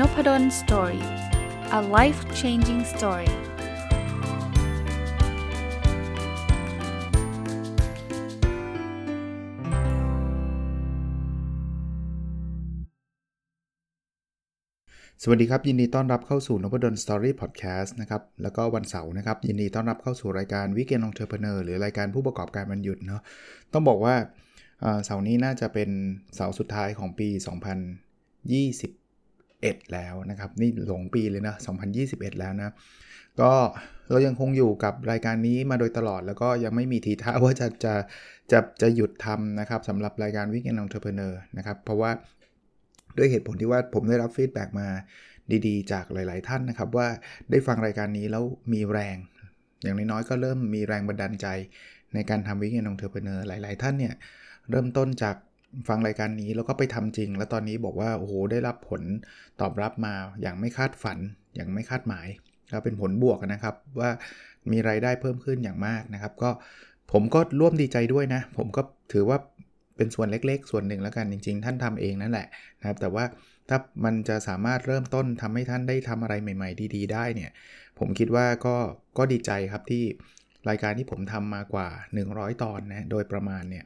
Nopadol story a life changing story สวัสดีครับ ยินดีต้อนรับเข้าสู่นพดล Story Podcast นะครับแล้วก็วันเสาร์นะครับยินดีต้อนรับเข้าสู่รายการ Weekend Entrepreneur หรือรายการผู้ประกอบการวันหยุดเนาะต้องบอกว่าเสาร์นี้น่าจะเป็นเสาร์สุดท้ายของปี 2020 2021 แล้วนะครับ นี่หลงปีเลยนะ 2021 แล้วนะ ก็เรายังคงอยู่กับรายการนี้มาโดยตลอด แล้วก็ยังไม่มีทีท่าว่าจะจะจะจะหยุดทำนะครับสำหรับรายการ Weekend Entrepreneur นะครับ เพราะว่าด้วยเหตุผลที่ว่าผมได้รับ feedback มาดีๆ จากหลาย ๆ ท่านนะครับ ว่าได้ฟังรายการนี้แล้วมีแรง อย่างน้อยๆก็เริ่มมีแรงบันดาลใจในการทำ Weekend Entrepreneur หลาย ๆ ท่านเนี่ยเริ่มต้นจาก ฟังรายการนี้แล้วก็ไปทำจริง แล้วตอนนี้บอกว่าโอ้โหได้รับผลตอบรับมาอย่างไม่คาดฝัน อย่างไม่คาดหมายก็เป็นผลบวกนะครับว่ามีไรายได้เพิ่มขึ้นอย่างมากนะครับ ก็ผมก็ร่วมดีใจด้วยนะ ผมก็ถือว่าเป็นส่วนเล็กๆ ส่วนหนึ่งแล้วกันจริง ๆ ท่านทำเองนั่นแหละนะครับ แต่ว่าถ้ามันจะสามารถเริ่มต้นทำให้ท่านได้ทำอะไรใหม่ ๆ ดีๆ ได้เนี่ย ผมคิดว่าก็ก็ดีใจครับที่รายการที่ผมทำมากว่า 100 ตอนนะโดยประมาณเนี่ย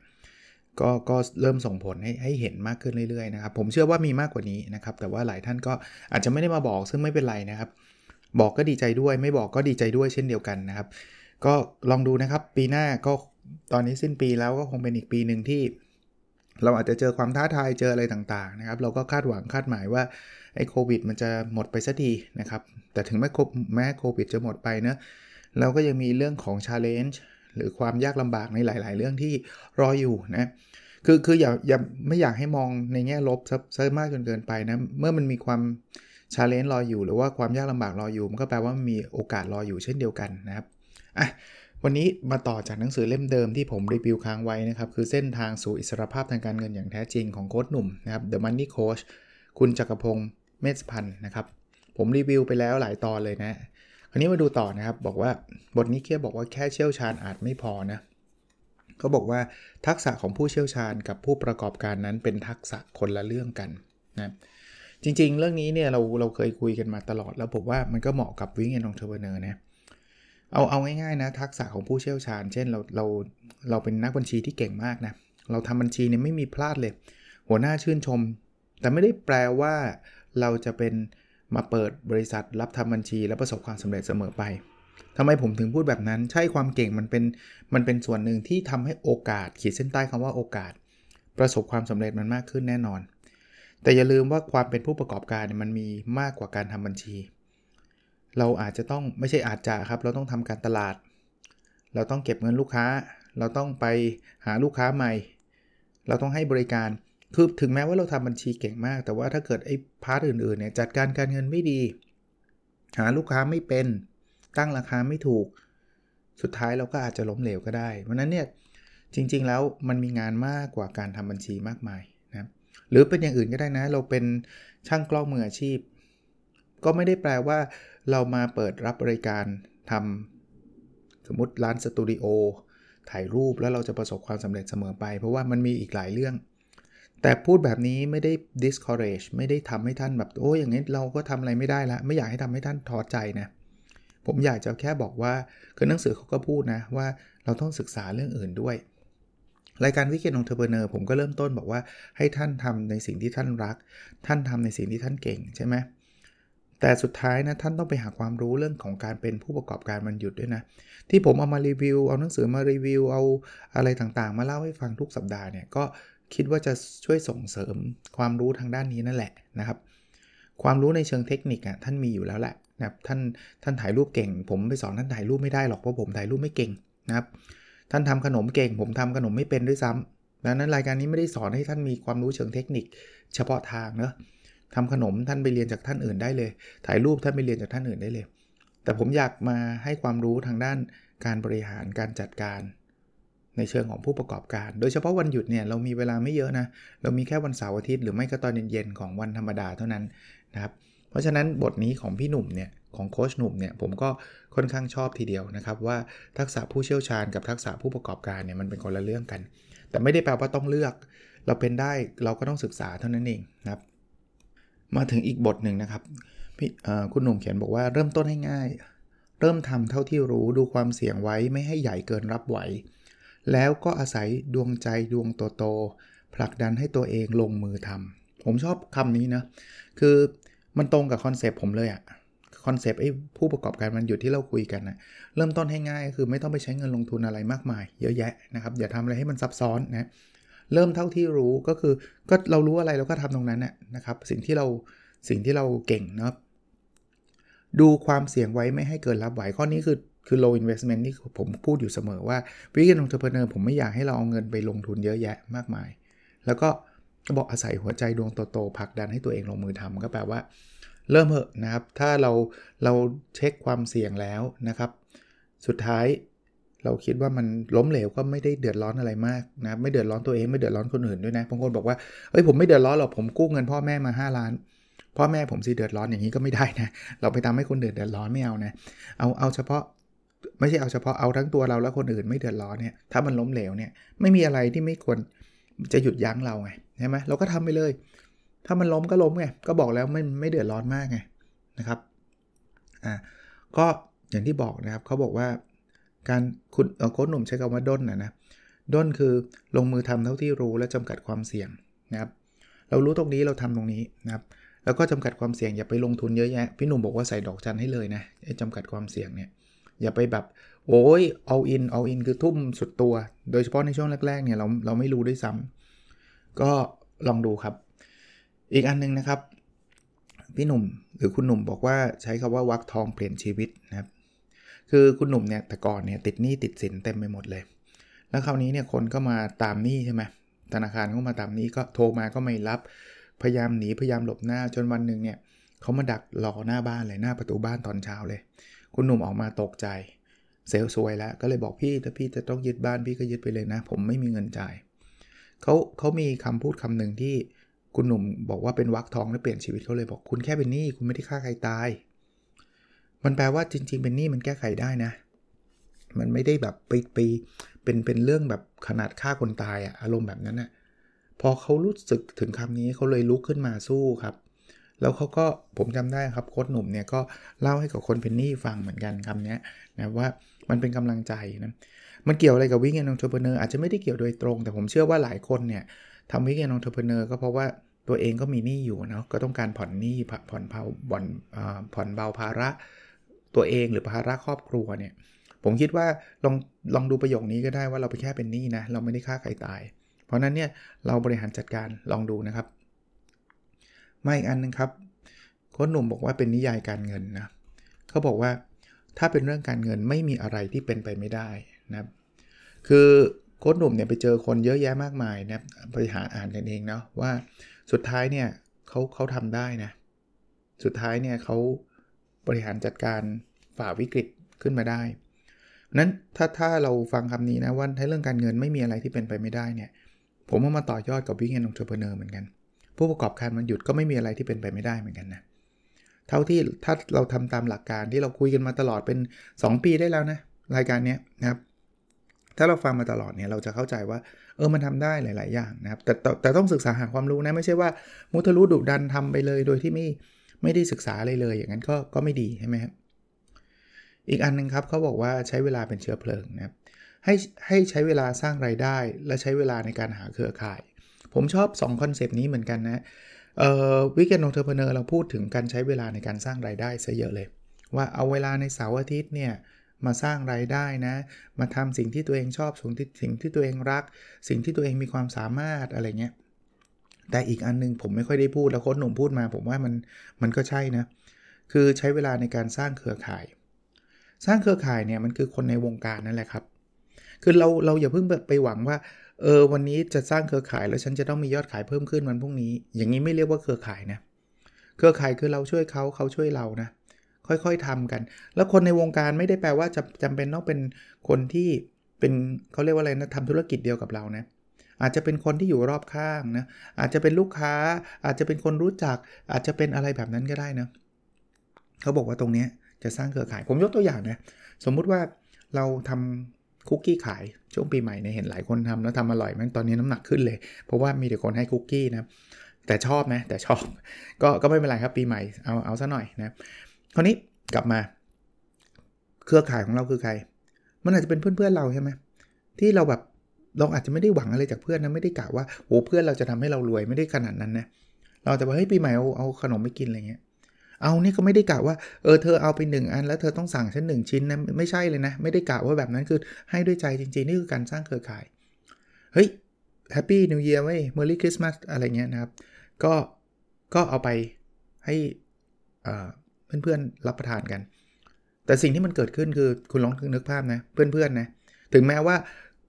ก็ก็เริ่มส่งผลให้ให้เห็นมากขึ้นเรื่อยๆนะครับผมเชื่อว่ามีมากกว่านี้นะครับแต่ว่าหลายท่านก็อาจจะไม่ได้มาบอกซึ่งไม่เป็นไรนะครับ บอกก็ดีใจด้วย ไม่บอกก็ดีใจด้วยเช่นเดียวกันนะครับ ก็ลองดูนะครับปีหน้าก็ตอนนี้สิ้นปีแล้วก็คงเป็นอีกปีหนึ่งที่เราอาจจะเจอความท้าทายเจออะไรต่างๆนะครับ เราก็คาดหวังคาดหมายว่าไอ้โควิดมันจะหมดไปสักทีนะครับ แต่ถึงแม้แม้โควิดจะหมดไปเนะเราก็ยังมีเรื่องของ challenge หรือความยากลำบากในหลาย ๆ เรื่องที่รออยู่นะคือคืออย่าอย่าไม่อยากให้มองในแง่ลบซะมากจนเกินไปนะเมื่อมันมีความ challenge รออยู่ หรือว่าความยากลำบากรออยู่ มันก็แปลว่ามันมีโอกาสรออยู่เช่นเดียวกันนะครับอะวันนี้มาต่อจากหนังสือเล่มเดิมที่ผมรีวิวค้างไว้นะครับ คือเส้นทางสู่อิสรภาพทางการเงินอย่างแท้จริงของโค้ชหนุ่มนะครับ The Money Coach คุณจักรพงศ์เมธพันธ์นะครับ ผมรีวิวไปแล้วหลายตอนเลยนะ คราวนี้มาดูต่อนะครับ บอกว่าบทนี้เขียนบอกว่าแค่เชี่ยวชาญอาจไม่พอนะเขาบอกว่าทักษะของผู้เชี่ยวชาญกับผู้ประกอบการนั้นเป็นทักษะคนละเรื่องกันนะจริง ๆ เรื่องนี้เนี่ยเราเราเคยคุยกันมาตลอด แล้วผมว่ามันก็เหมาะกับ Weekend Entrepreneur นะเอาเอาง่ายๆนะทักษะของผู้เชี่ยวชาญ เช่นเราเราเราเป็นนักบัญชีที่เก่งมากนะเราทำบัญชีเนี่ยไม่มีพลาดเลย หัวหน้าชื่นชม แต่ไม่ได้แปลว่าเราจะเป็น มาเปิดบริษัทรับทำบัญชี และประสบความสำเร็จเสมอไปทำไมผมถึงพูดแบบนั้น ใช่ความเก่งมันเป็นมันเป็นส่วนหนึ่งที่ทำให้โอกาส ขีดเส้นใต้คำว่าโอกาส ประสบความสำเร็จมันมากขึ้นแน่นอน แต่อย่าลืมว่าความเป็นผู้ประกอบการมันมีมากกว่าการทำบัญชี เราอาจจะต้องไม่ใช่อาจจะครับ เราต้องทำการตลาด เราต้องเก็บเงินลูกค้า เราต้องไปหาลูกค้าใหม่ เราต้องให้บริการ คือถึงแม้ว่าเราทำบัญชีเก่งมาก แต่ว่าถ้าเกิดไอ้พาร์ทอื่นๆเนี่ยจัดการการเงินไม่ดี หาลูกค้าไม่เป็น ตั้งราคาไม่ถูก สุดท้ายเราก็อาจจะล้มเหลวก็ได้ เพราะนั้นเนี่ยจริง ๆ แล้วมันมีงานมากกว่าการทำบัญชีมากมายนะหรือเป็นอย่างอื่นก็ได้นะ เราเป็นช่างกล้องมืออาชีพ ก็ไม่ได้แปลว่า เรามาเปิดรับบริการทำสมมติร้านสตูดิโอถ่ายรูปแล้วเราจะประสบความสำเร็จเสมอไป เพราะว่ามันมีอีกหลายเรื่อง แต่พูดแบบนี้ไม่ได้ discourage ไม่ได้ทำให้ท่านแบบโอ้อย่างนี้เราก็ทำอะไรไม่ได้ละไม่อยากให้ทำให้ท่านท้อใจนะผมอยากจะแค่บอกว่าคือหนังสือเขาก็พูดนะว่าเราต้องศึกษาเรื่องอื่นด้วย รายการวิกเกนองเทอร์เบเนอร์ผมก็เริ่มต้นบอกว่าให้ท่านทำในสิ่งที่ท่านรัก ท่านทำในสิ่งที่ท่านเก่งใช่ไหมแต่สุดท้ายนะท่านต้องไปหาความรู้เรื่องของการเป็นผู้ประกอบการมันหยุดด้วยนะ ที่ผมเอามารีวิว เอาหนังสือมารีวิว เอาอะไรต่างๆ มาเล่าให้ฟังทุกสัปดาห์เนี่ยก็ คิดว่าจะช่วยส่งเสริมความรู้ทางด้านนี้นั่นแหละนะครับ ความรู้ในเชิงเทคนิคอะท่านมีอยู่แล้วแหละนะครับท่านท่านถ่ายรูปเก่ง ผมไปสอนท่านถ่ายรูปไม่ได้หรอกเพราะผมถ่ายรูปไม่เก่งนะครับ ท่านทำขนมเก่ง ผมทำขนมไม่เป็นด้วยซ้ำดังนั้นรายการนี้ไม่ได้สอนให้ท่านมีความรู้เชิงเทคนิค เฉพาะทางเนอะทำขนมท่านไปเรียนจากท่านอื่นได้เลย ถ่ายรูปท่านไปเรียนจากท่านอื่นได้เลย แต่ผมอยากมาให้ความรู้ทางด้านการบริหารการจัดการ ในเชิงของผู้ประกอบการ โดยเฉพาะวันหยุดเนี่ยเรามีเวลาไม่เยอะนะ เรามีแค่วันเสาร์อาทิตย์หรือไม่ก็ตอนเย็นๆของวันธรรมดาเท่านั้นนะครับ เพราะฉะนั้นบทนี้ของพี่หนุ่มเนี่ยของโค้ชหนุ่มเนี่ยผมก็ค่อนข้างชอบทีเดียวนะครับว่าทักษะผู้เชี่ยวชาญกับทักษะผู้ประกอบการเนี่ยมันเป็นคนละเรื่องกัน แต่ไม่ได้แปลว่าต้องเลือก เราเป็นได้เราก็ต้องศึกษาเท่านั้นเองนะครับมาถึงอีกบทหนึ่งนะครับคุณหนุ่มเขียนบอกว่าเริ่มต้นให้ง่าย เริ่มทำเท่าที่รู้ดูความเสี่ยงไว้ไม่ให้ใหญ่เกินรับไหว แล้วก็อาศัยดวงใจดวงโตๆผลักดันให้ตัวเองลงมือทำผมชอบคำนี้นะ คือมันตรงกับคอนเซปต์ผมเลยอะconcept ไอ้ผู้ประกอบการมันอยู่ที่เราคุยกันนะเริ่มต้นให้ง่ายคือไม่ต้องไปใช้เงินลงทุนอะไรมากมาย เยอะแยะนะครับอย่าทำอะไรให้มันซับซ้อนนะเริ่มเท่าที่รู้ก็คือก็เรารู้อะไรเราก็ทำตรงนั้นนะครับ สิ่งที่เราสิ่งที่เราเก่งนะครับดูความเสี่ยงไว้ไม่ให้เกินรับไหวข้อนี้คือ คือ low investment ที่ผมพูดอยู่เสมอว่า Weekend Entrepreneur ผมไม่อยากให้เราเอาเงินไปลงทุนเยอะแยะมากมาย แล้วก็บอกอาศัยหัวใจดวงโตๆผลักดันให้ตัวเองลงมือทำก็แปลว่า เริ่มเหอะนะครับ ถ้าเราเราเช็คความเสี่ยงแล้วนะครับ สุดท้ายเราคิดว่ามันล้มเหลวก็ไม่ได้เดือดร้อนอะไรมากนะไม่เดือดร้อนตัวเองไม่เดือดร้อนคนอื่นด้วยนะบางคนบอกว่าเอ้ยผมไม่เดือดร้อนหรอกผมกู้เงินพ่อแม่มา 5 ล้าน พ่อแม่ผมสิเดือดร้อนอย่างนี้ก็ไม่ได้นะเราไปทำให้คนเดือดร้อนไม่เอานะเอาเอาเฉพาะ ไม่ใช่เอาเฉพาะเอาทั้งตัวเราและคนอื่นไม่เดือดร้อนเนี่ยถ้ามันล้มเหลวเนี่ยไม่มีอะไรที่ไม่ควรจะหยุดยั้งเราไงใช่ไหมเราก็ทำไปเลย ถ้ามันล้มก็ล้มไงก็บอกแล้วไม่ไม่เดือดร้อนมากไงนะครับอ่าก็อย่างที่บอกนะครับเขาบอกว่าการคุณโค้ชหนุ่มใช้คำว่าด้นนะนะด้นคือลงมือทำเท่าที่รู้และจำกัดความเสี่ยงนะครับเรารู้ตรงนี้เราทำตรงนี้นะครับแล้วก็จำกัดความเสี่ยงอย่าไปลงทุนเยอะแยะพี่หนุ่มบอกว่าใส่ดอกจันให้เลยนะจำกัดความเสี่ยงเนี่ย อย่าไปแบบโอ้ย all in all in คือทุ่มสุดตัว โดยเฉพาะในช่วงแรกๆเนี่ยเราเราไม่รู้ด้วยซ้ำก็ลองดูครับ อีกอันนึงนะครับ พี่หนุ่มหรือคุณหนุ่มบอกว่าใช้คาว่าวักทองเปลี่ยนชีวิตนะครับ คือคุณหนุ่มเนี่ยแต่ก่อนเนี่ยติดหนี้ติดสินเต็มไปหมดเลย แล้วคราวนี้เนี่ยคนก็มาตามหนี้ใช่ไหมธนาคารก็มาตามหนี้ก็โทรมาก็ไม่รับ พยายามหนีพยายามหลบหน้าจนวันหนึ่งเนี่ยเขามาดักรอหน้าบ้านเลยหน้าประตูบ้านตอนเช้าเลย คุณหนุ่มออกมาตกใจ เซลซวยแล้ว ก็เลยบอกพี่ถ้าพี่จะต้องยึดบ้านพี่ก็ยึดไปเลยนะ ผมไม่มีเงินจ่ายเขาเขามีคำพูดคำหนึ่งที่คุณหนุ่มบอกว่าเป็นวักทองและเปลี่ยนชีวิตเขาเลยบอกคุณแค่เป็นหนี้คุณไม่ได้ฆ่าใครตาย มันแปลว่าจริง ๆ เป็นหนี้มันแก้ไขได้นะ มันไม่ได้แบบไปไปเป็นเป็นเรื่องแบบขนาดฆ่าคนตายอะอารมณ์แบบนั้นอะพอเขารู้สึกถึงคำนี้เขาเลยลุกขึ้นมาสู้ครับ แล้วเขาก็ผมจำได้ครับโค้ชหนุ่มเนี่ยก็เล่าให้กับคนเป็นหนี้ฟังเหมือนกันคำนี้นะว่ามันเป็นกำลังใจนะมันเกี่ยวอะไรกับ Weekend Entrepreneur อาจจะไม่ได้เกี่ยวโดยตรง แต่ผมเชื่อว่าหลายคนเนี่ยทำ Weekend Entrepreneur ก็เพราะว่าตัวเองก็มีหนี้อยู่เนาะก็ต้องการผ่อนหนี้ผ่อนเผาบ่อนผ่อนเบาภาระตัวเองหรือภาระครอบครัวเนี่ยผมคิดว่าลองลองดูประโยคนี้ก็ได้ว่าเราไปแค่เป็นหนี้นะเราไม่ได้ฆ่าใครตาย เพราะนั้นเนี่ยเราบริหารจัดการลองดูนะครับ มาอีกอันนึงครับโค้ชหนุ่มบอกว่าเป็นนิยายการเงินนะเขาบอกว่าถ้าเป็นเรื่องการเงินไม่มีอะไรที่เป็นไปไม่ได้นะครับคือโค้ชหนุ่มเนี่ยไปเจอคนเยอะแยะมากมายนะไปหาอ่านกันเองเนาะว่าสุดท้ายเนี่ยเขาเขาทำได้นะสุดท้ายเนี่ยเขาบริหารจัดการฝ่าวิกฤตขึ้นมาได้นั้นถ้าถ้าเราฟังคำนี้นะว่าในเรื่องการเงินไม่มีอะไรที่เป็นไปไม่ได้เนี่ย ผมว่ามาต่อยอดกับวิกเอนองเทอร์เพเนอร์เหมือนกัน ผู้ประกอบการมันหยุดก็ไม่มีอะไรที่เป็นไปไม่ได้เหมือนกันนะเท่าที่ถ้าเราทำตามหลักการที่เราคุยกันมาตลอดเป็น 2 ปีได้แล้วนะรายการนี้นะครับถ้าเราฟังมาตลอดเนี่ยเราจะเข้าใจว่าเออมันทำได้หลาย ๆ อย่างนะครับแต่แต่แต่ต้องศึกษาหาความรู้นะไม่ใช่ว่ามุทะลุดุดันทำไปเลย โดยที่ไม่ไม่ได้ศึกษาอะไรเลย อย่างนั้นก็ก็ไม่ดีใช่ไหมครับอีกอันนึงครับเขาบอกว่าใช้เวลาเป็นเชื้อเพลิงนะครับให้ให้ใช้เวลาสร้างรายได้ และใช้เวลาในการหาเครือข่าย ผมชอบ2 concept นี้เหมือนกันนะเอ่อ Weekend Entrepreneur เราพูดถึงการใช้เวลาในการสร้างรายได้ซะเยอะเลย ว่าเอาเวลาในเสาร์อาทิตย์เนี่ยมาสร้างรายได้นะ มาทำสิ่งที่ตัวเองชอบสิ่งที่สิ่งที่ตัวเองรัก สิ่งที่ตัวเองมีความสามารถอะไรเงี้ยแต่อีกอันนึงผมไม่ค่อยได้พูดแล้วโค้ชหนุ่มพูดมา ผมว่ามันมันก็ใช่นะคือใช้เวลาในการสร้างเครือข่าย สร้างเครือข่ายเนี่ยมันคือคนในวงการนั่นแหละครับ คือเราเราอย่าเพิ่งไปหวังว่า เออวันนี้จะสร้างเครือข่ายแล้วฉันจะต้องมียอดขายเพิ่มขึ้นวันพรุ่งนี้ อย่างนี้ไม่เรียกว่าเครือข่ายนะ เครือข่ายคือเราช่วยเขาเขาช่วยเรานะ ค่อยๆทำกัน แล้วคนในวงการไม่ได้แปลว่าจะจำเป็นต้องเป็นคนที่เป็นเขาเรียกว่าอะไรนะทำธุรกิจเดียวกับเรานะอาจจะเป็นคนที่อยู่รอบข้างนะ อาจจะเป็นลูกค้า อาจจะเป็นคนรู้จัก อาจจะเป็นอะไรแบบนั้นก็ได้นะ เขาบอกว่าตรงนี้จะสร้างเครือข่าย ผมยกตัวอย่างนะ สมมุติว่าเราทำ คุกกี้ขายช่วงปีใหม่เนี่ยเห็นหลายคนทำแล้วทำอร่อยมั้งตอนนี้น้ำหนักขึ้นเลย เพราะว่ามีแต่คนให้คุกกี้นะแต่ชอบนะแต่ชอบก็ก็ไม่เป็นไรครับปีใหม่เอาเอาซะหน่อยนะคราวนี้กลับมา เครือข่ายของเราคือใคร มันอาจจะเป็นเพื่อนๆเราใช่ไหมที่เราแบบเราอาจจะไม่ได้หวังอะไรจากเพื่อนนะไม่ได้กะว่าโอ้เพื่อนเราจะทำให้เรารวยไม่ได้ขนาดนั้นนะเราจะบอกเฮ้ยปีใหม่เอาเอาขนมไปกินอะไรเงี้ย เอานี่ก็ไม่ได้กะว่าเออเธอเอาไปหนึ่งอันแล้วเธอต้องสั่งฉันหนึ่งชิ้นนะไม่ใช่เลยนะ ไม่ได้กะว่าแบบนั้นคือให้ด้วยใจจริงๆ นี่คือการสร้างเครือข่าย เฮ้ยแฮปปี้นิวเยียร์ไว้เมอร์รี่คริสต์มาสอะไรเงี้ยนะครับก็ก็เอาไปให้เพื่อนๆรับประทานกัน แต่สิ่งที่มันเกิดขึ้นคือคุณลองนึกภาพนะเพื่อนๆนะถึงแม้ว่า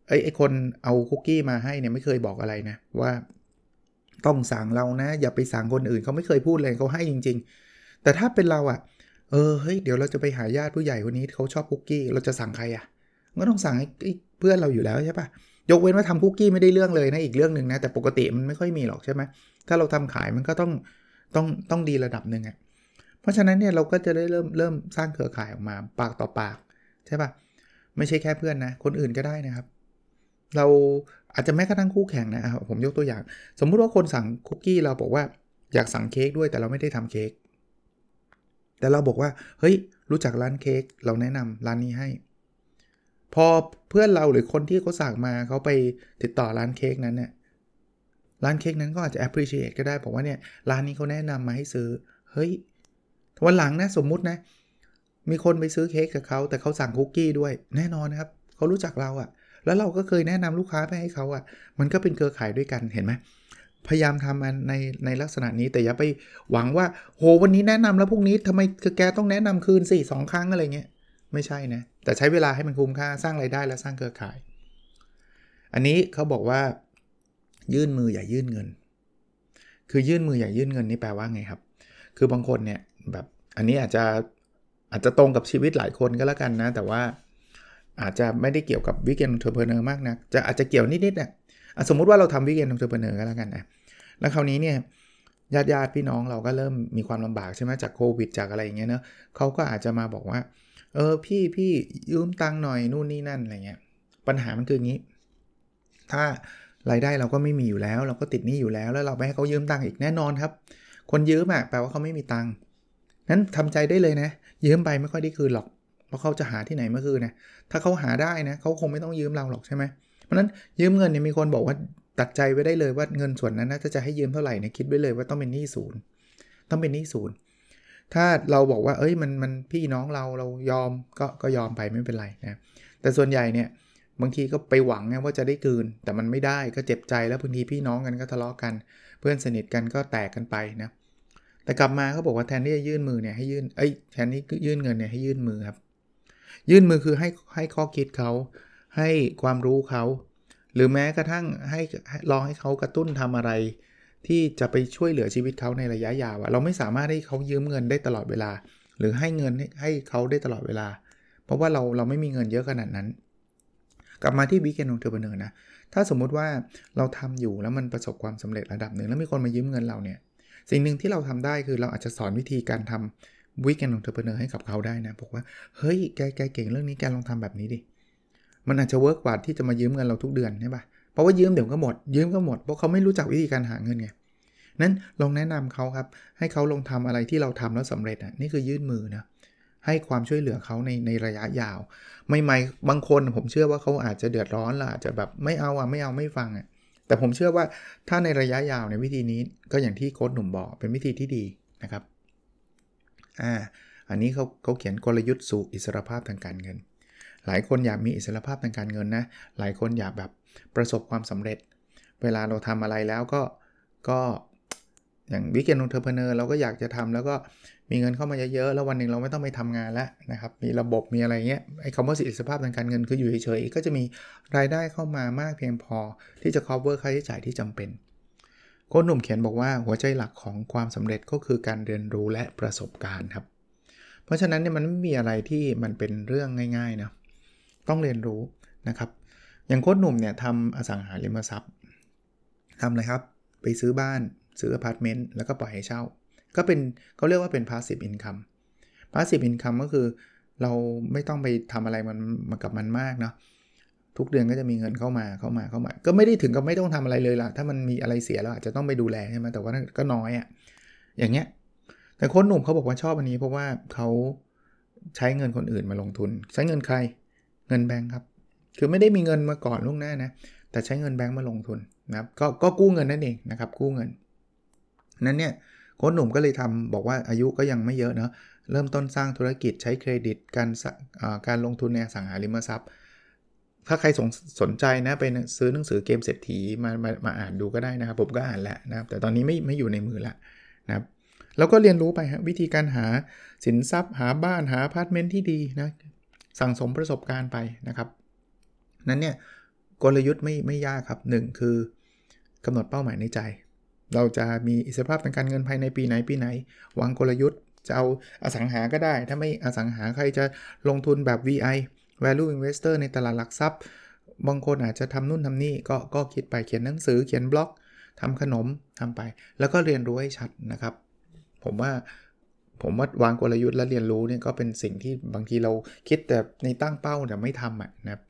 ไอ้ไอ้คนเอาคุกกี้มาให้เนี่ยไม่เคยบอกอะไรนะว่าต้องสั่งเรานะ อย่าไปสั่งคนอื่นเขาไม่เคยพูดเลยเขาให้จริง แต่ถ้าเป็นเราอะ่ะเออเฮ้ยเดี๋ยวเราจะไปหาญาติผู้ใหญ่คนนี้เขาชอบคุกกี้เราจะสั่งใครอะ่ะก็ต้องสั่งให้เพื่อนเราอยู่แล้วใช่ปะยกเว้นว่าทำคุกกี้ไม่ได้เรื่องเลยนะอีกเรื่องหนึ่งนะแต่ปกติมันไม่ค่อยมีหรอกใช่ไหมถ้าเราทำขายมันก็ต้องต้องต้องดีระดับหนึ่งอะ่ะเพราะฉะนั้นเนี่ยเราก็จะได้เริ่มเริ่มสร้างเครือข่ายออกมาปากต่อปากใช่ปะไม่ใช่แค่เพื่อนนะคนอื่นก็ได้นะครับ เราอาจจะแม้กระทั่งคู่แข่งนะผมยกตัวอย่าง สมมุติว่าคนสั่งคุกกี้เราบอกว่าอยากสั่งเค้กด้วยแต่เราไม่ได้ทำเค้ก แต่เราบอกว่าเฮ้ยรู้จักร้านเค้กเราแนะนำร้านนี้ให้ พอเพื่อนเราหรือคนที่เขาสั่งมาเขาไปติดต่อร้านเค้กนั้นเนี่ยร้านเค้กนั้นก็อาจจะ appreciate ก็ได้บอกว่าเนี่ยร้านนี้เขาแนะนำมาให้ซื้อเฮ้ยวันหลังนะสมมุตินะ มีคนไปซื้อเค้กกับเขาแต่เขาสั่งคุกกี้ด้วย แน่นอนนะครับเขารู้จักเราอะแล้วเราก็เคยแนะนำลูกค้าไปให้เขาอะ่ะ มันก็เป็นเครือข่ายด้วยกันเห็นไหม พยายามทำมันในในลักษณะนี้แต่อย่าไปหวังว่า โหวันนี้แนะนำแล้วพรุ่งนี้ทำไมแกต้องแนะนำคืนสี่สองครั้งอะไรเงี้ยไม่ใช่นะ แต่ใช้เวลาให้มันคุ้มค่าสร้างไรายได้และสร้างเครือข่าย อันนี้เขาบอกว่า ยื่นมืออย่ายื่นเงิน คือยื่นมืออย่ายื่นเงินนี่แปลว่าไงครับ คือบางคนเนี่ยแบบอันนี้อาจจะอาจจะตรงกับชีวิตหลายคนก็แล้วกันนะ แต่ว่าอาจจะไม่ได้เกี่ยวกับ Weekend Entrepreneur มากนะจะอาจจะเกี่ยวนิดๆนะ สมมุติว่าเราทำ Weekend Entrepreneur ก็แล้วกันนะแล้วคราวนี้เนี่ยญาติญาติพี่น้องเราก็เริ่มมีความลำบากใช่ไหมจากโควิดจากอะไรอย่างเงี้ยเนาะเขาก็อาจจะมาบอกว่า เออพี่พี่ยืมตังค์หน่อยนู่นนี่นั่นอะไรเงี้ยปัญหามันคืออย่างนี้ ถ้ารายได้เราก็ไม่มีอยู่แล้ว เราก็ติดหนี้อยู่แล้ว แล้วเราไปให้เขายืมตังค์อีกแน่นอนครับ คนยืมอะแปลว่าเขาไม่มีตังค์นั้นทำใจได้เลยนะ ยืมไปไม่ค่อยได้คืนหรอกเพราะเขาจะหาที่ไหนเมื่อคืนนะถ้าเขาหาได้นะเขาคงไม่ต้องยืมเราหรอกใช่ไหม ราะนั้นยืมเงินเนี่ยมีคนบอกว่าตัดใจไว้ได้เลยว่าเงินส่วนนั้นนะถ้าจะให้ยืมเท่าไหร่เนี่ยคิดไว้เลยว่าต้องเป็นหนี้ศูนย์ต้องเป็นหนี้ศูนย์ถ้าเราบอกว่าเอ้ยมันมันพี่น้องเราเรายอมก็ก็ยอมไปไม่เป็นไรนะแต่ส่วนใหญ่เนี่ยบางทีก็ไปหวังไงว่าจะได้คืน แต่มันไม่ได้ก็เจ็บใจแล้วบางทีพี่น้องกันก็ทะเลาะกัน เพื่อนสนิทกันก็แตกกันไปนะแต่กลับมาเขาบอกว่าแทนที่จะยื่นมือเนี่ยให้ยื่นเอ้ยแทนที่ยื่นเงินเนี่ยให้ยื่นมือครับ ยื่นมือคือให้ให้ข้อคิดเขา ให้ความรู้เขา หรือแม้กระทั่งให้ลองให้เขากระตุ้นทำอะไร ที่จะไปช่วยเหลือชีวิตเขาในระยะยาวเราไม่สามารถให้เขายืมเงินได้ตลอดเวลา หรือให้เงินให้เขาได้ตลอดเวลา เพราะว่าเราเราไม่มีเงินเยอะขนาดนั้น กลับมาที่ Weekend Entrepreneur นะถ้าสมมุติว่าเราทำอยู่แล้วมันประสบความสำเร็จระดับหนึ่งแล้วมีคนมายืมเงินเราเนี่ยสิ่งหนึ่งที่เราทำได้คือเราอาจจะสอนวิธีการทำ Weekend Entrepreneur ให้กับเขาได้นะบอกว่าเฮ้ยแกแกเก่งเรื่องนี้แกลองทำแบบนี้ดิ มันอาจจะเวิร์กกว่าที่จะมายืมเงินเราทุกเดือนใช่ปะเพราะว่ายืมเดี๋ยวก็หมด ยืมก็หมดเพราะเขาไม่รู้จักวิธีการหาเงินไงนั้นลองแนะนำเขาครับ ให้เขาลองทำอะไรที่เราทำแล้วสำเร็จอะนี่คือยื่นมือนะให้ความช่วยเหลือเขาในในระยะยาว ไม่ไม่บางคนผมเชื่อว่าเขาอาจจะเดือดร้อนละอาจจะแบบไม่เอาอะไม่เอาไม่ฟังอะแต่ผมเชื่อว่าถ้าในระยะยาวในวิธีนี้ก็อย่างที่โค้ดหนุ่มบอกเป็นวิธีที่ดีนะครับอ่าอันนี้เขาเขาเขียนกลยุทธ์สู่อิสรภาพทางการเงิน หลายคนอยากมีอิสรภาพทางการเงินนะ หลายคนอยากแบบประสบความสำเร็จ เวลาเราทำอะไรแล้วก็ก็อย่าง Weekend Entrepreneur เราก็อยากจะทำแล้วก็มีเงินเข้ามาเยอะๆแล้ววันหนึ่งเราไม่ต้องไปทำงานแล้วนะครับมีระบบมีอะไรเงี้ยไอ้คำว่าอิสรภาพทางการเงินคืออยู่เฉยๆก็จะมีรายได้เข้ามามากเพียงพอที่จะ cover ค่าใช้จ่ายที่จำเป็นโค้ชหนุ่มเขียนบอกว่าหัวใจหลักของความสำเร็จก็คือการเรียนรู้และประสบการณ์ครับ เพราะฉะนั้นเนี่ยมันไม่มีอะไรที่มันเป็นเรื่องง่ายๆนะ ต้องเรียนรู้นะครับ อย่างโค้ดหนุ่มเนี่ยทำอสังหาริมทรัพย์ทำอะไรครับ ไปซื้อบ้านซื้ออพาร์ตเมนต์แล้วก็ปล่อยให้เช่า ก็เป็นเขาเรียกว่าเป็น passive income passive income ก็คือเราไม่ต้องไปทำอะไรมันมากับมันมากเนาะทุกเดือนก็จะมีเงินเข้ามาเข้ามาเข้ามา ก็ไม่ได้ถึงกับไม่ต้องทำอะไรเลยล่ะ ถ้ามันมีอะไรเสียแล้วอาจจะต้องไปดูแลใช่ไหมแต่ว่าก็น้อยอะ่ะอย่างเงี้ยแต่คนหนุ่มเขาบอกว่าชอบอันนี้เพราะว่าเขาใช้เงินคนอื่นมาลงทุน ใช้เงินใคร เงินแบงค์ครับ คือไม่ได้มีเงินมาก่อนล่วงหน้านะ แต่ใช้เงินแบงค์มาลงทุนนะครับก็ก็กู้เงินนั่นเองนะครับ กู้เงิน นั้นเนี่ยโค้ชหนุ่มก็เลยทำบอกว่าอายุก็ยังไม่เยอะเนาะเริ่มต้นสร้างธุรกิจใช้เครดิตการการลงทุนในสังหาริมทรัพย์ ถ้าใครสนสนใจนะไปซื้อหนังสือเกมเศรษฐีมามามาอ่านดูก็ได้นะครับ ผมก็อ่านแล้วนะครับ แต่ตอนนี้ไม่ไม่อยู่ในมือละนะครับแล้วก็เรียนรู้ไปฮะวิธีการหาสินทรัพย์หาบ้านหาอพาร์ตเมนต์ที่ดีนะ สั่งสมประสบการณ์ไปนะครับ นั้นเนี่ยกลยุทธ์ไม่ไม่ยากครับ 1 คือกำหนดเป้าหมายในใจ เราจะมีอิสรภาพทางการเงินภายในปีไหนปีไหน วางกลยุทธ์จะเอาอสังหาก็ได้ ถ้าไม่อสังหาใครจะลงทุนแบบ VI value investor ในตลาดหลักทรัพย์ บางคนอาจจะทำนู่นทำนี่ก็ก็คิดไปเขียนหนังสือเขียนบล็อกทำขนมทำไป แล้วก็เรียนรู้ให้ชัดนะครับ ผมว่า ผมว่าวางกลยุทธ์และเรียนรู้เนี่ยก็เป็นสิ่งที่บางทีเราคิดแต่ในตั้งเป้าแต่ไม่ทำอะนะครับ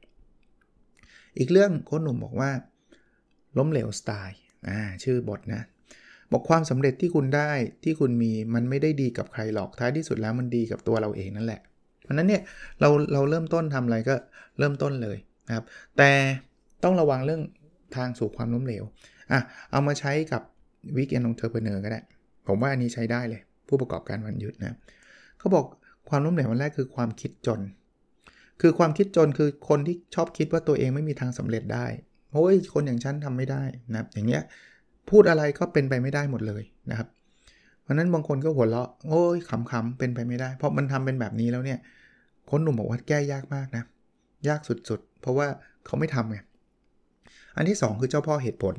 อีกเรื่องโค้ชหนุ่มบอกว่า ล้มเหลวสไตล์อ่าชื่อบทนะบอกความสำเร็จที่คุณได้ที่คุณมีมันไม่ได้ดีกับใครหรอกท้ายที่สุดแล้วมันดีกับตัวเราเองนั่นแหละ เพราะนั้นเนี่ยเราเราเริ่มต้นทำอะไรก็เริ่มต้นเลยนะครับ แต่ต้องระวังเรื่องทางสู่ความล้มเหลวอะเอามาใช้กับ weekend entrepreneur ก็ได้ ผมว่าอันนี้ใช้ได้เลย ผู้ประกอบการวันหยุดนะเขาบอกความล้มเหลววันแรกคือความคิดจน คือความคิดจนคือคนที่ชอบคิดว่าตัวเองไม่มีทางสำเร็จได้โอ้ยคนอย่างฉันทำไม่ได้นะอย่างเงี้ยพูดอะไรก็เป็นไปไม่ได้หมดเลยนะครับ เพราะนั้นบางคนก็หัวเราะโอ้ยขำๆเป็นไปไม่ได้ เพราะมันทำเป็นแบบนี้แล้วเนี่ยโค้ชหนุ่มบอกว่าแก้ยากมากนะ ยากสุดๆ เพราะว่าเขาไม่ทำไงอันที่ 2 คือเจ้าพ่อเหตุผล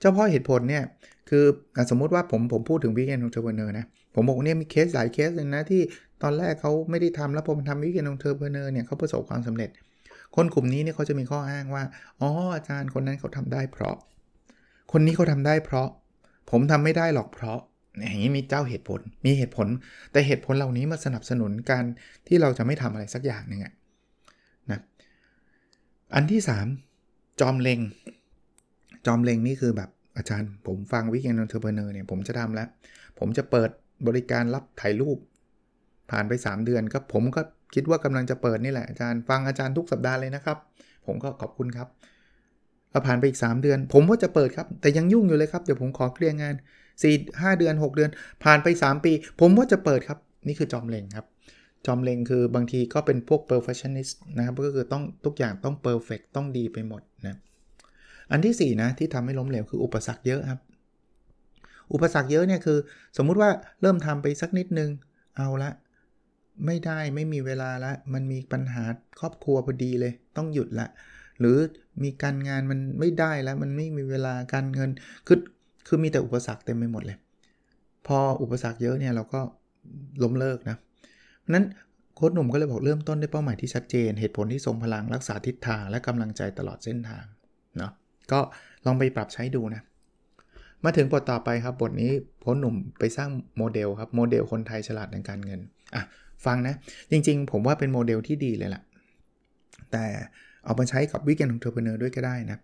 เจ้าพ่อเหตุผลเนี่ยคือสมมุติว่าผมผมพูดถึง weekend entrepreneur นะ ผมบอกเนี่ยมีเคสหลายเคสเลยนะที่ตอนแรกเขาไม่ได้ทำแล้วพอมาทำ weekend entrepreneur เนี่ยเขาประสบความสำเร็จ คนกลุ่มนี้เนี่ยเขาจะมีข้ออ้างว่าอ๋ออาจารย์คนนั้นเขาทำได้เพราะ คนนี้เขาทำได้เพราะ ผมทำไม่ได้หรอกเพราะอย่างนี้มีเจ้าเหตุผล มีเหตุผล แต่เหตุผลเหล่านี้มาสนับสนุนการที่เราจะไม่ทำอะไรสักอย่างหนึ่งอะนะอันที่ 3 จอมเล็งจอมเล็งนี่คือแบบอาจารย์ผมฟัง weekend entrepreneur เนี่ยผมจะทำแล้ว ผมจะเปิด บริการรับถ่ายรูป ผ่านไป 3 เดือนก็ผมก็คิดว่ากำลังจะเปิดนี่แหละอาจารย์ฟังอาจารย์ทุกสัปดาห์เลยนะครับ ผมก็ขอบคุณครับเราผ่านไปอีก 3 เดือน ผมว่าจะเปิดครับ แต่ยังยุ่งอยู่เลยครับ เดี๋ยวผมขอเคลียร์งาน 4 5 เดือน 6 เดือน ผ่านไป 3 ปี ผมว่าจะเปิดครับ นี่คือจอมเลงครับ จอมเลงคือบางทีก็เป็นพวก perfectionist นะครับ ก็คือต้องทุกอย่างต้อง perfect ต้องดีไปหมดนะ อันที่ 4 นะ ที่ทำให้ล้มเหลวคืออุปสรรคเยอะครับ อุปสรรคเยอะเนี่ยคือ สมมุติว่าเริ่มทำไปสักนิดนึง เอาละ ไม่ได้ไม่มีเวลาละ มันมีปัญหาครอบครัวพอดีเลย ต้องหยุดละ หรือมีการงานมันไม่ได้แล้ว มันไม่มีเวลาการเงิน คือคือมีแต่อุปสรรคเต็มไปหมดเลย พออุปสรรคเยอะเนี่ยเราก็ล้มเลิกนะนั้นโค้ชหนุ่มก็เลยบอกเริ่มต้นด้วยเป้าหมายที่ชัดเจน เหตุผลที่ทรงพลังรักษาทิศทางและกำลังใจตลอดเส้นทางเนาะก็ลองไปปรับใช้ดูนะ มาถึงบทต่อไปครับบทนี้โค้ชหนุ่มไปสร้างโมเดลครับโมเดลคนไทยฉลาดในการเงินอะฟังนะ จริงๆ ผมว่าเป็นโมเดลที่ดีเลยล่ะ แต่เอามาใช้กับ weekend entrepreneur ด้วยก็ได้นะ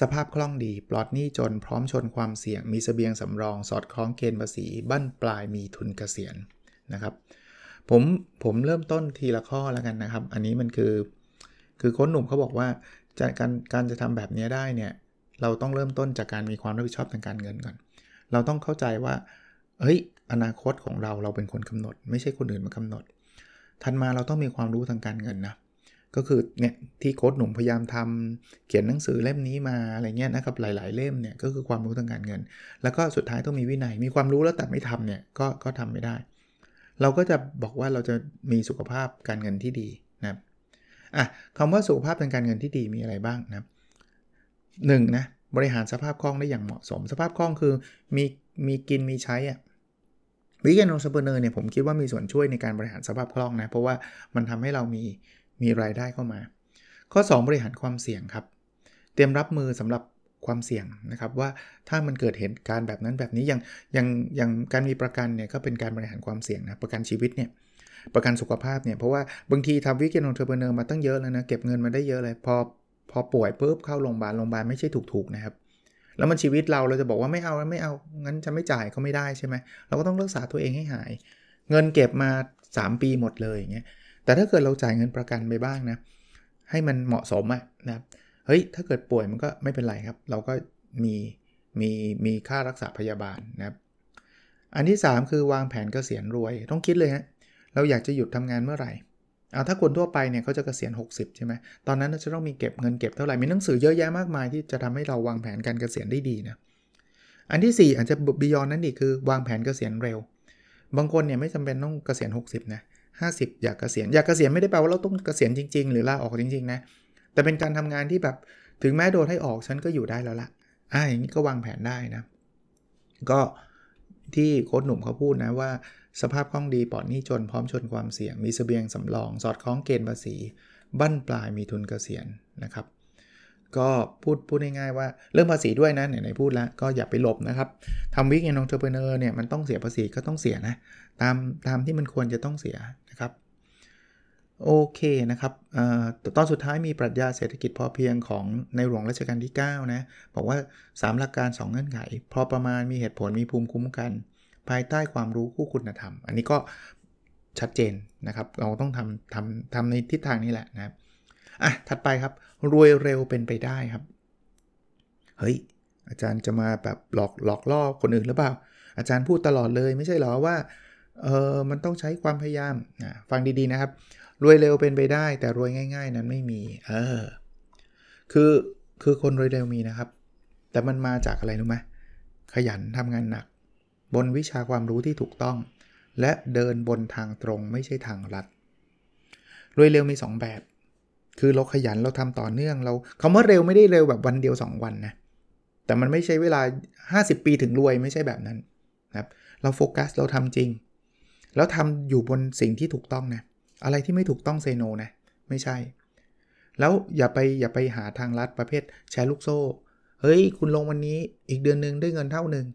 สภาพคล่องดีปลอดหนี้จนพร้อมชนความเสี่ยง มีเสบียงสำรอง สอดคล้องเกณฑ์ภาษีบั้นปลายมีทุนเกษียณนะครับผมผมเริ่มต้นทีละข้อแล้วกันนะครับ อันนี้มันคือ คือคนหนุ่มเขาบอกว่าการการจะทำแบบนี้ได้เนี่ย เราต้องเริ่มต้นจากการมีความรับผิดชอบทางการเงินก่อน เราต้องเข้าใจว่า เฮ้ย อนาคตของเราเราเป็นคนกำหนด ไม่ใช่คนอื่นมากำหนด ทันมาเราต้องมีความรู้ทางการเงินนะ ก็คือเนี่ยที่โค้ดหนุ่มพยายามทำเขียนหนังสือเล่มนี้มาอะไรเงี้ยนะครับหลาย ๆ เล่มเนี่ยก็คือความรู้ทางการเงิน แล้วก็สุดท้ายต้องมีวินัย มีความรู้แล้วแต่ไม่ทำเนี่ยก็ก็ทำไม่ได้ เราก็จะบอกว่าเราจะมีสุขภาพการเงินที่ดีนะอะคำว่าสุขภาพทางการเงินที่ดีมีอะไรบ้างนะ หนึ่งนะบริหารสภาพคล่องได้อย่างเหมาะสม สภาพคล่องคือมีมีกินมีใช้อะ weekend entrepreneur เนี่ยผมคิดว่ามีส่วนช่วยในการบริหารสภาพคล่องนะ เพราะว่ามันทำให้เรามีมีรายได้เข้ามา ข้อ 2 บริหารความเสี่ยงครับ เตรียมรับมือสำหรับความเสี่ยงนะครับว่าถ้ามันเกิดเหตุการณ์แบบนั้นแบบนี้อย่างอย่างอย่างการมีประกันเนี่ยก็เป็นการบริหารความเสี่ยงนะประกันชีวิตเนี่ยประกันสุขภาพเนี่ยเพราะว่าบางทีทำวิกเกนองเทอร์เบเนอร์มาตั้งเยอะแล้วนะเก็บเงินมาได้เยอะเลยพอ พอป่วยปุ๊บเข้าโรงพยาบาลโรงพยาบาลไม่ใช่ถูกๆนะครับ แล้วมันชีวิตเราเราจะบอกว่าไม่เอาไม่เอางั้นจะไม่จ่ายก็ไม่ได้ใช่ไหมเราก็ต้องรักษาตัวเองให้หาย เงินเก็บมา 3 ปีหมดเลยอย่างเงี้ยแต่ถ้าเกิดเราจ่ายเงินประกันไปบ้างนะให้มันเหมาะสมอะนะครับเฮ้ยถ้าเกิดป่วยมันก็ไม่เป็นไรครับ เราก็มีมีมีค่ารักษาพยาบาลนะครับอันที่ 3 คือวางแผนเกษียณรวย ต้องคิดเลยฮะเราอยากจะหยุดทำงานเมื่อไหร่ อาถ้าคนทั่วไปเนี่ยเขาจะเกษียณ 60 ใช่ไหมตอนนั้นจะต้องมีเก็บเงินเก็บเท่าไหร่ มีหนังสือเยอะแยะมากมายที่จะทำให้เราวางแผนการเกษียณได้ดีนะ อันที่ 4 อาจจะบียอนนั้นอีกคือวางแผนเกษียณเร็ว บางคนเนี่ยไม่จำเป็นต้องเกษียณ 60 นะ 50 อยากเกษียณ อยากเกษียณไม่ได้แปลว่าเราต้องเกษียณจริง ๆ หรือลาออกจริงๆนะ แต่เป็นการทำงานที่แบบถึงแม้โดนให้ออกฉันก็อยู่ได้แล้วละอ่าอย่างนี้ก็วางแผนได้นะ ก็ที่โค้ชหนุ่มเขาพูดนะว่า สภาพคล่องดีปลอดหนี้จนพร้อมชนความเสี่ยง มีเสบียงสำรอง สอดคล้องเกณฑ์ภาษีบั้นปลายมีทุนเกษียณนะครับ ก็พูดพูดง่ายๆว่าเรื่องภาษีด้วยนะไหนๆพูดแล้วก็อย่าไปหลบนะครับทำ weekend entrepreneur เนี่ยมันต้องเสียภาษีก็ต้องเสียนะตามตามที่มันควรจะต้องเสียนะครับโอเคนะครับตอนสุดท้ายมีปรัชญาเศรษฐกิจพอเพียงของในหลวงรัชกาลที่ 9 นะ บอกว่า 3 หลักการ 2 เงื่อนไข พอประมาณมีเหตุผลมีภูมิคุ้มกัน ภายใต้ความรู้คู่คุณธรรม อันนี้ก็ชัดเจนนะครับ เราต้องทำทำทำในทิศทางนี้แหละนะครับอะถัดไปครับรวยเร็วเป็นไปได้ครับ เฮ้ย อาจารย์จะมาแบบหลอกหลอกล่อคนอื่นหรือเปล่า อาจารย์พูดตลอดเลยไม่ใช่หรอว่าเออมันต้องใช้ความพยายามนะฟังดีๆนะครับ รวยเร็วเป็นไปได้ แต่รวยง่าย ๆ นั้นไม่มีเออคือคือคนรวยเร็วมีนะครับ แต่มันมาจากอะไรรู้ไหมขยันทำงานหนัก บนวิชาความรู้ที่ถูกต้อง และเดินบนทางตรงไม่ใช่ทางลัดรวยเร็วมี 2 แบบ คือเราขยันเราทำต่อเนื่องเราคำว่าเร็วไม่ได้เร็วแบบวันเดียว 2 วันนะแต่มันไม่ใช่เวลา 50 ปีถึงรวยไม่ใช่แบบนั้นนะครับเราโฟกัสเราทำจริง แล้วทำอยู่บนสิ่งที่ถูกต้องนะอะไรที่ไม่ถูกต้องเซโนนะไม่ใช่ แล้วอย่าไปอย่าไปหาทางลัดประเภทแชร์ลูกโซ่ เฮ้ย คุณลงวันนี้อีกเดือนหนึ่งได้เงินเท่าหนึ่ง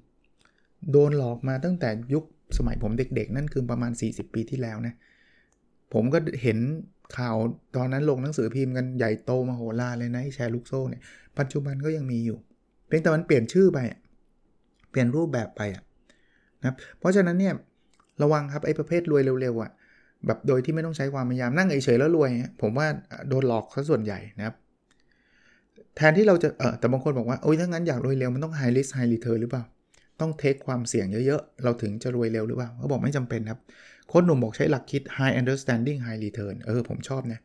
โดนหลอกมาตั้งแต่ยุคสมัยผมเด็กๆ นั่นคือประมาณ 40 ปีที่แล้วนะ ผมก็เห็นข่าวตอนนั้นลงหนังสือพิมพ์กันใหญ่โตมาโหฬารเลยนะแชร์ลูกโซ่เนี่ย ปัจจุบันก็ยังมีอยู่ เพียงแต่มันเปลี่ยนชื่อไป เปลี่ยนรูปแบบไปอะนะเพราะฉะนั้นเนี่ยระวังครับไอ้ประเภทรวยเร็วๆอะแบบโดยที่ไม่ต้องใช้ความพยายามนั่งเฉยๆแล้วรวย ผมว่าโดนหลอกซะส่วนใหญ่นะครับ แทนที่เราจะเออแต่บางคนบอกว่าโอ้ยถ้างั้นอยากรวยเร็วมันต้อง high risk high return หรือเปล่า ต้องเทคความเสี่ยงเยอะๆ เราถึงจะรวยเร็วหรือเปล่าเขาบอกไม่จำเป็นครับโค้หนุ่มบอกใช้หลักคิด high understanding high return เออผมชอบนะ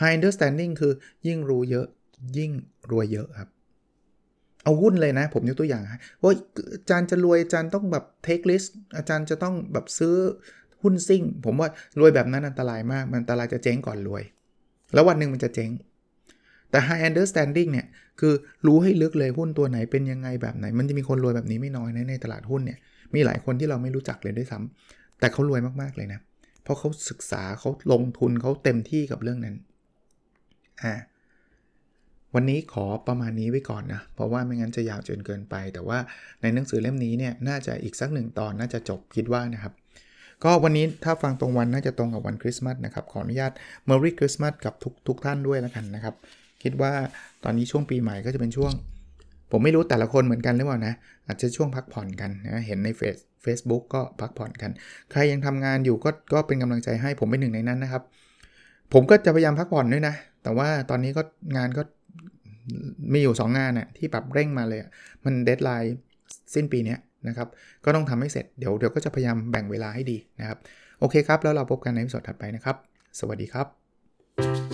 high understanding คือยิ่งรู้เยอะยิ่งรวยเยอะครับ เอาหุ้นเลยนะ ผมยกตัวอย่างว่าอาจารย์จะรวยอาจารย์ต้องแบบ take risk อาจารย์จะต้องแบบซื้อหุ้นซิ่ง ผมว่ารวยแบบนั้นอันตรายมาก มันอันตรายจะเจ๊งก่อนรวย แล้ววันหนึ่งมันจะเจ๊ง แต่ high understanding เนี่ยคือรู้ให้ลึกเลยหุ้นตัวไหนเป็นยังไงแบบไหน มันจะมีคนรวยแบบนี้ไม่น้อยนะในตลาดหุ้นเนี่ยมีหลายคนที่เราไม่รู้จักเลยด้วยซ้ำแต่เขารวยมากๆเลยนะเพราะเขาศึกษาเขาลงทุนเขาเต็มที่กับเรื่องนั้นอ่าวันนี้ขอประมาณนี้ไว้ก่อนนะ เพราะว่าไม่งั้นจะยาวจนเกินไป แต่ว่าในหนังสือเล่มนี้เนี่ย น่าจะอีกสักหนึ่งตอนน่าจะจบคิดว่านะครับ ก็วันนี้ถ้าฟังตรงวันน่าจะตรงกับวันคริสต์มาสนะครับ ขออนุญาต Merry Christmas กับทุกทุกท่านด้วยแล้วกันนะครับ คิดว่าตอนนี้ช่วงปีใหม่ก็จะเป็นช่วง ผมไม่รู้แต่ละคนเหมือนกันหรือเปล่านะ อาจจะช่วงพักผ่อนกันนะเห็นในเฟซเฟซบุ๊กก็พักผ่อนกัน ใครยังทำงานอยู่ก็ก็เป็นกำลังใจให้ผมเป็นหนึ่งในนั้นนะครับ ผมก็จะพยายามพักผ่อนด้วยนะ แต่ว่าตอนนี้ก็งานก็มีอยู่ 2 งานน่ะที่ปรับเร่งมาเลยมัน deadline สิ้นปีนี้นะครับ ก็ต้องทำให้เสร็จเดี๋ยวเดี๋ยวก็จะพยายามแบ่งเวลาให้ดีนะครับ โอเคครับ แล้วเราพบกันในวิดีโอถัดไปนะครับ สวัสดีครับ